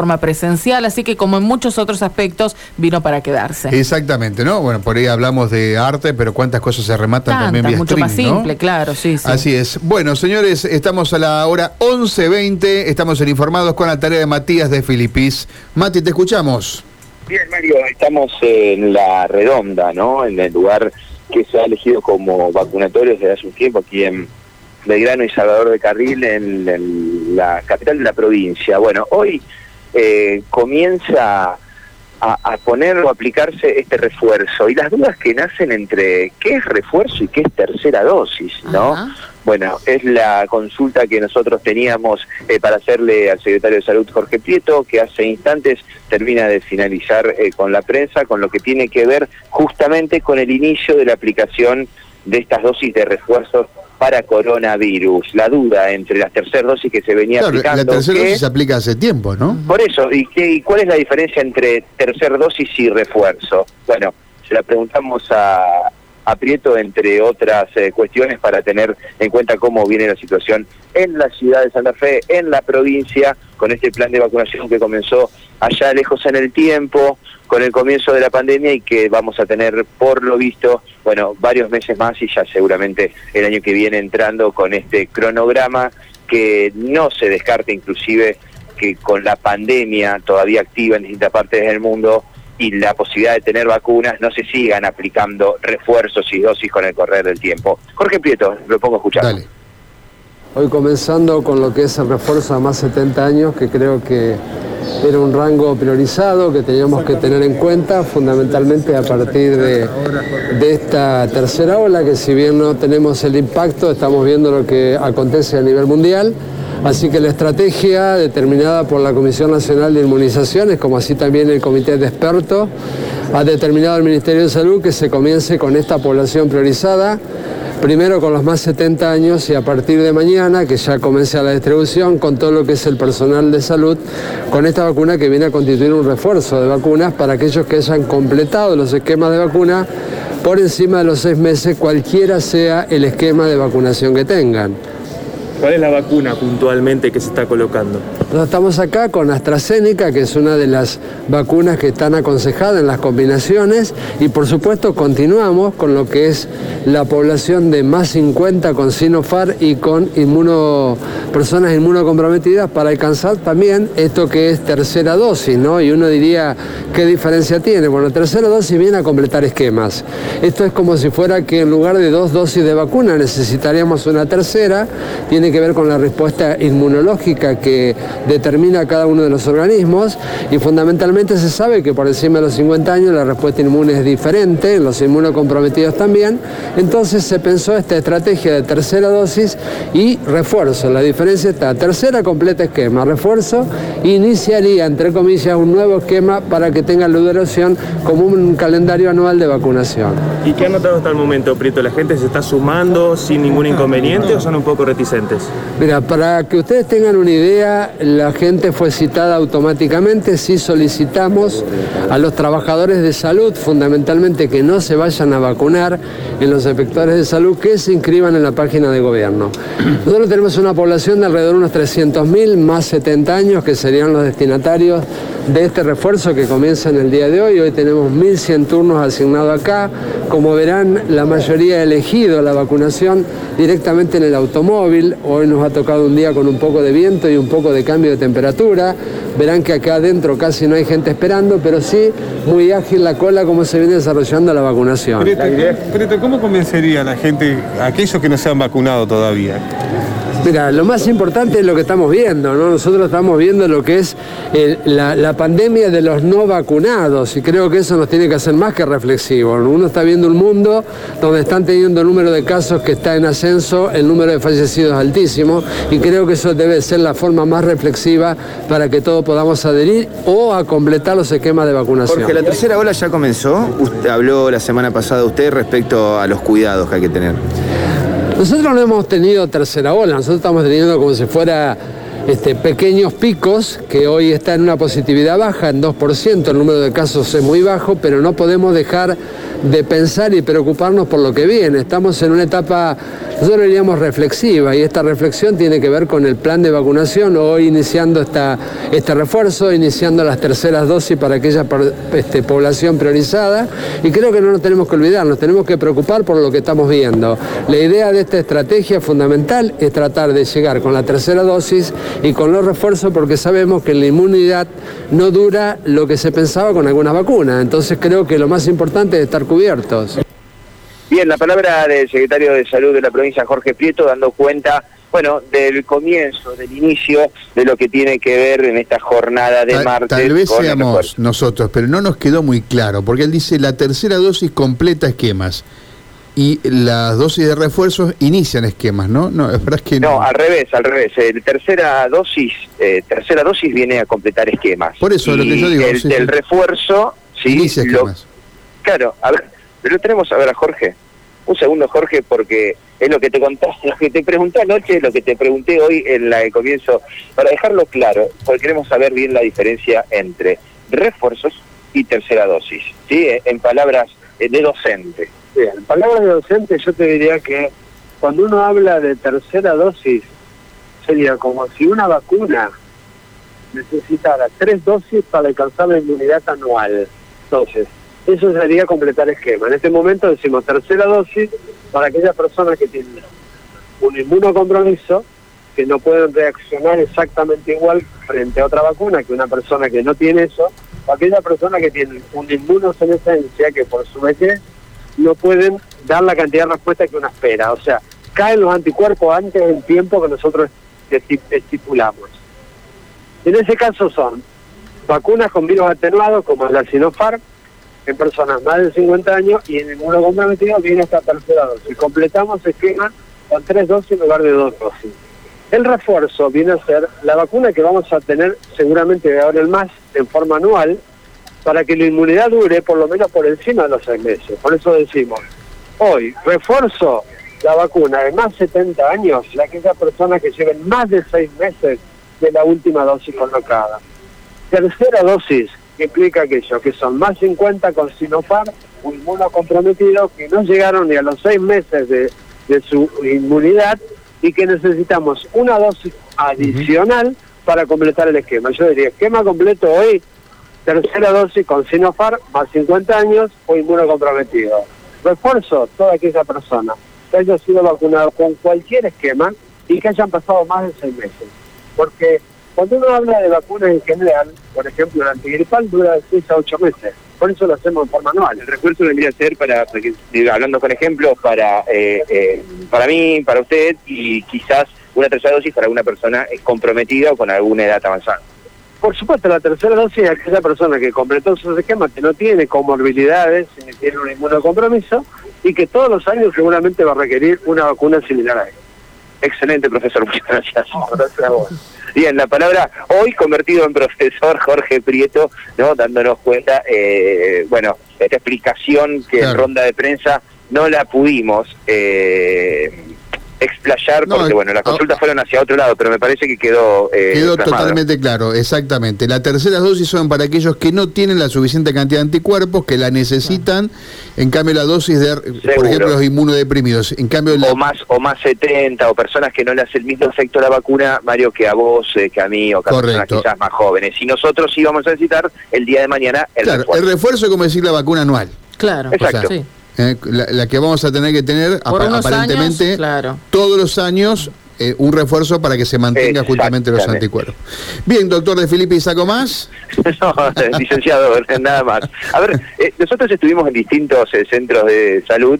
forma presencial, así que como en muchos otros aspectos vino para quedarse. Exactamente, ¿no? Bueno, por ahí hablamos de arte, pero cuántas cosas se rematan también vía mucho más simple, ¿no? claro, sí, sí. Así es. Bueno, señores, estamos a la hora 11.20, estamos en Informados con la tarea de Matías de Filipis. Mati, te escuchamos. Bien, Mario, estamos en la redonda, ¿no? En el lugar que se ha elegido como vacunatorio desde hace un tiempo aquí en Belgrano y Salvador de Carril, en, en la capital de la provincia. Bueno, hoy eh, comienza a, a, poner o aplicarse este refuerzo y las dudas que nacen entre qué es refuerzo y qué es tercera dosis, ¿no? Ajá. Bueno, es la consulta que nosotros teníamos eh, para hacerle al secretario de Salud Jorge Prieto, que hace instantes termina de finalizar eh, con la prensa, con lo que tiene que ver justamente con el inicio de la aplicación de estas dosis de refuerzos para coronavirus. La duda entre las terceras dosis que se venía claro, aplicando. La tercera dosis se aplica hace tiempo, ¿no? Por eso, ¿y, qué, ¿y cuál es la diferencia entre tercera dosis y refuerzo? Bueno, se la preguntamos a, a Prieto, entre otras eh, cuestiones, para tener en cuenta cómo viene la situación en la ciudad de Santa Fe, en la provincia, con este plan de vacunación que comenzó allá lejos en el tiempo, con el comienzo de la pandemia y que vamos a tener, por lo visto, bueno, varios meses más y ya seguramente el año que viene entrando con este cronograma que no se descarta inclusive que con la pandemia todavía activa en distintas partes del mundo y la posibilidad de tener vacunas no se sigan aplicando refuerzos y dosis con el correr del tiempo. Jorge Prieto, lo pongo a escuchar. Dale. Hoy comenzando con lo que es el refuerzo a más 70 años, que creo que era un rango priorizado que teníamos que tener en cuenta, fundamentalmente a partir de, de, esta tercera ola, que si bien no tenemos el impacto, estamos viendo lo que acontece a nivel mundial. Así que la estrategia determinada por la Comisión Nacional de Inmunizaciones, como así también el Comité de Expertos, ha determinado el Ministerio de Salud que se comience con esta población priorizada, primero con los más 70 años y a partir de mañana, que ya comience la distribución con todo lo que es el personal de salud, con esta vacuna que viene a constituir un refuerzo de vacunas para aquellos que hayan completado los esquemas de vacuna por encima de los seis meses, cualquiera sea el esquema de vacunación que tengan. ¿Cuál es la vacuna puntualmente que se está colocando? Nosotros estamos acá con AstraZeneca, que es una de las vacunas que están aconsejadas en las combinaciones, y por supuesto continuamos con lo que es la población de más 50 con Sinopharm y con personas inmunocomprometidas para alcanzar también esto que es tercera dosis, ¿no? Y uno diría, ¿qué diferencia tiene? Bueno, tercera dosis viene a completar esquemas. Esto es como si fuera que en lugar de dos dosis de vacuna necesitaríamos una tercera, tiene que ver con la respuesta inmunológica que determina cada uno de los organismos y fundamentalmente se sabe que por encima de los 50 años la respuesta inmune es diferente, en los inmunocomprometidos también, entonces se pensó esta estrategia de tercera dosis y refuerzo. La diferencia está, tercera completa esquema, refuerzo, iniciaría entre comillas un nuevo esquema para que tenga la duración como un calendario anual de vacunación. ¿Y qué ha notado hasta el momento, Prieto? ¿La gente se está sumando sin ningún inconveniente o son un poco reticentes? Mira, para que ustedes tengan una idea, la gente fue citada automáticamente, sí solicitamos a los trabajadores de salud, fundamentalmente que no se vayan a vacunar en los efectores de salud, que se inscriban en la página de gobierno. Nosotros tenemos una población de alrededor de unos 300.000 más 70 años, que serían los destinatarios de este refuerzo que comienza en el día de hoy. Hoy tenemos 1.100 turnos asignados acá. Como verán, la mayoría ha elegido la vacunación directamente en el automóvil. Hoy nos ha tocado un día con un poco de viento y un poco de cambio de temperatura. Verán que acá adentro casi no hay gente esperando, pero sí muy ágil la cola como se viene desarrollando la vacunación. Preto, ¿cómo convencería a la gente, a aquellos que no se han vacunado todavía? Mira, lo más importante es lo que estamos viendo, ¿no? Nosotros estamos viendo lo que es la, la, pandemia de los no vacunados y creo que eso nos tiene que hacer más que reflexivos. Uno está viendo un mundo donde están teniendo el número de casos que está en ascenso, el número de fallecidos altísimo y creo que eso debe ser la forma más reflexiva para que todos podamos adherir o a completar los esquemas de vacunación. Porque la tercera ola ya comenzó. Usted habló la semana pasada usted respecto a los cuidados que hay que tener. Nosotros no hemos tenido tercera ola, nosotros estamos teniendo como si fuera este, pequeños picos, que hoy está en una positividad baja, en 2%, el número de casos es muy bajo, pero no podemos dejar de pensar y preocuparnos por lo que viene. Estamos en una etapa, nosotros diríamos reflexiva, y esta reflexión tiene que ver con el plan de vacunación, hoy iniciando esta, este refuerzo, iniciando las terceras dosis para aquella este, población priorizada, y creo que no nos tenemos que olvidar, nos tenemos que preocupar por lo que estamos viendo. La idea de esta estrategia fundamental es tratar de llegar con la tercera dosis y con los refuerzos porque sabemos que la inmunidad no dura lo que se pensaba con algunas vacunas. Entonces creo que lo más importante es estar cubiertos. Bien, la palabra del secretario de Salud de la provincia, Jorge Prieto, dando cuenta, bueno, del comienzo, del inicio de lo que tiene que ver en esta jornada de martes. Tal vez seamos nosotros, pero no nos quedó muy claro, porque él dice la tercera dosis completa esquemas y las dosis de refuerzos inician esquemas, ¿no? No, es verdad que no. no al revés, al revés. La tercera dosis, eh, tercera dosis viene a completar esquemas. Por eso lo que yo digo. El, refuerzo, sí. Inicia esquemas. Claro, a ver, pero tenemos a ver a Jorge. Un segundo, Jorge, porque es lo que te contaste, lo que te pregunté anoche, lo que te pregunté hoy en la de comienzo, para dejarlo claro, porque queremos saber bien la diferencia entre refuerzos y tercera dosis, ¿sí? En palabras de docente. Bien, en palabras de docente yo te diría que cuando uno habla de tercera dosis, sería como si una vacuna necesitara tres dosis para alcanzar la inmunidad anual. Entonces, eso sería completar esquema. En este momento decimos tercera dosis para aquellas personas que tienen un inmunocompromiso, que no pueden reaccionar exactamente igual frente a otra vacuna que una persona que no tiene eso, o aquella persona que tiene un inmunosenescencia que por su vejez no pueden dar la cantidad de respuesta que uno espera. O sea, caen los anticuerpos antes del tiempo que nosotros estipulamos. En ese caso son vacunas con virus atenuados como la Sinopharm, en personas más de 50 años y en el comprometido viene esta tercera dosis. Completamos esquema con tres dosis en lugar de dos dosis. El refuerzo viene a ser la vacuna que vamos a tener seguramente de ahora en más en forma anual para que la inmunidad dure por lo menos por encima de los seis meses. Por eso decimos, hoy refuerzo la vacuna de más de 70 años, la aquellas personas que lleven más de seis meses de la última dosis colocada. Tercera dosis, que implica aquello, que son más 50 con Sinopharm, un inmunocomprometido que no llegaron ni a los seis meses de, su inmunidad y que necesitamos una dosis adicional para completar el esquema. Yo diría, esquema completo hoy, tercera dosis con Sinopharm, más 50 años o inmunocomprometido. Refuerzo, toda aquella persona que haya sido vacunado con cualquier esquema y que hayan pasado más de seis meses. Porque cuando uno habla de vacunas en general, por ejemplo, el antigripal dura de 6 a 8 meses. Por eso lo hacemos en forma anual. El refuerzo debería ser para, hablando con ejemplos, para, eh, eh, para mí, para usted y quizás una tercera dosis para una persona comprometida o con alguna edad avanzada. Por supuesto, la tercera dosis es aquella persona que completó sus esquemas, que no tiene comorbilidades, ni tiene un inmunocompromiso y que todos los años seguramente va a requerir una vacuna similar a él. Excelente, profesor. Muchas gracias. Gracias a vos. Bien, la palabra hoy convertido en profesor Jorge Prieto, ¿no? dándonos cuenta, eh, bueno, esta explicación que en ronda de prensa no la pudimos eh, explayar porque bueno las consultas fueron hacia otro lado pero me parece que quedó eh, quedó totalmente claro exactamente. La tercera dosis son para aquellos que no tienen la suficiente cantidad de anticuerpos que la necesitan. En cambio la dosis de por ejemplo los inmunodeprimidos. En cambio o más o más 70 o personas que no le hace el mismo efecto a la vacuna Mario que a vos eh, que a mí o que a personas quizás más jóvenes. Y nosotros íbamos a necesitar el día de mañana el refuerzo el refuerzo. es como decir la vacuna anual. Claro. Exacto eh, la, que vamos a tener que tener aparentemente todos los años eh, un refuerzo para que se mantenga justamente los anticuerpos. Bien, doctor de Filipe, ¿y saco más? no, licenciado, nada más. A ver, eh, nosotros estuvimos en distintos centros de salud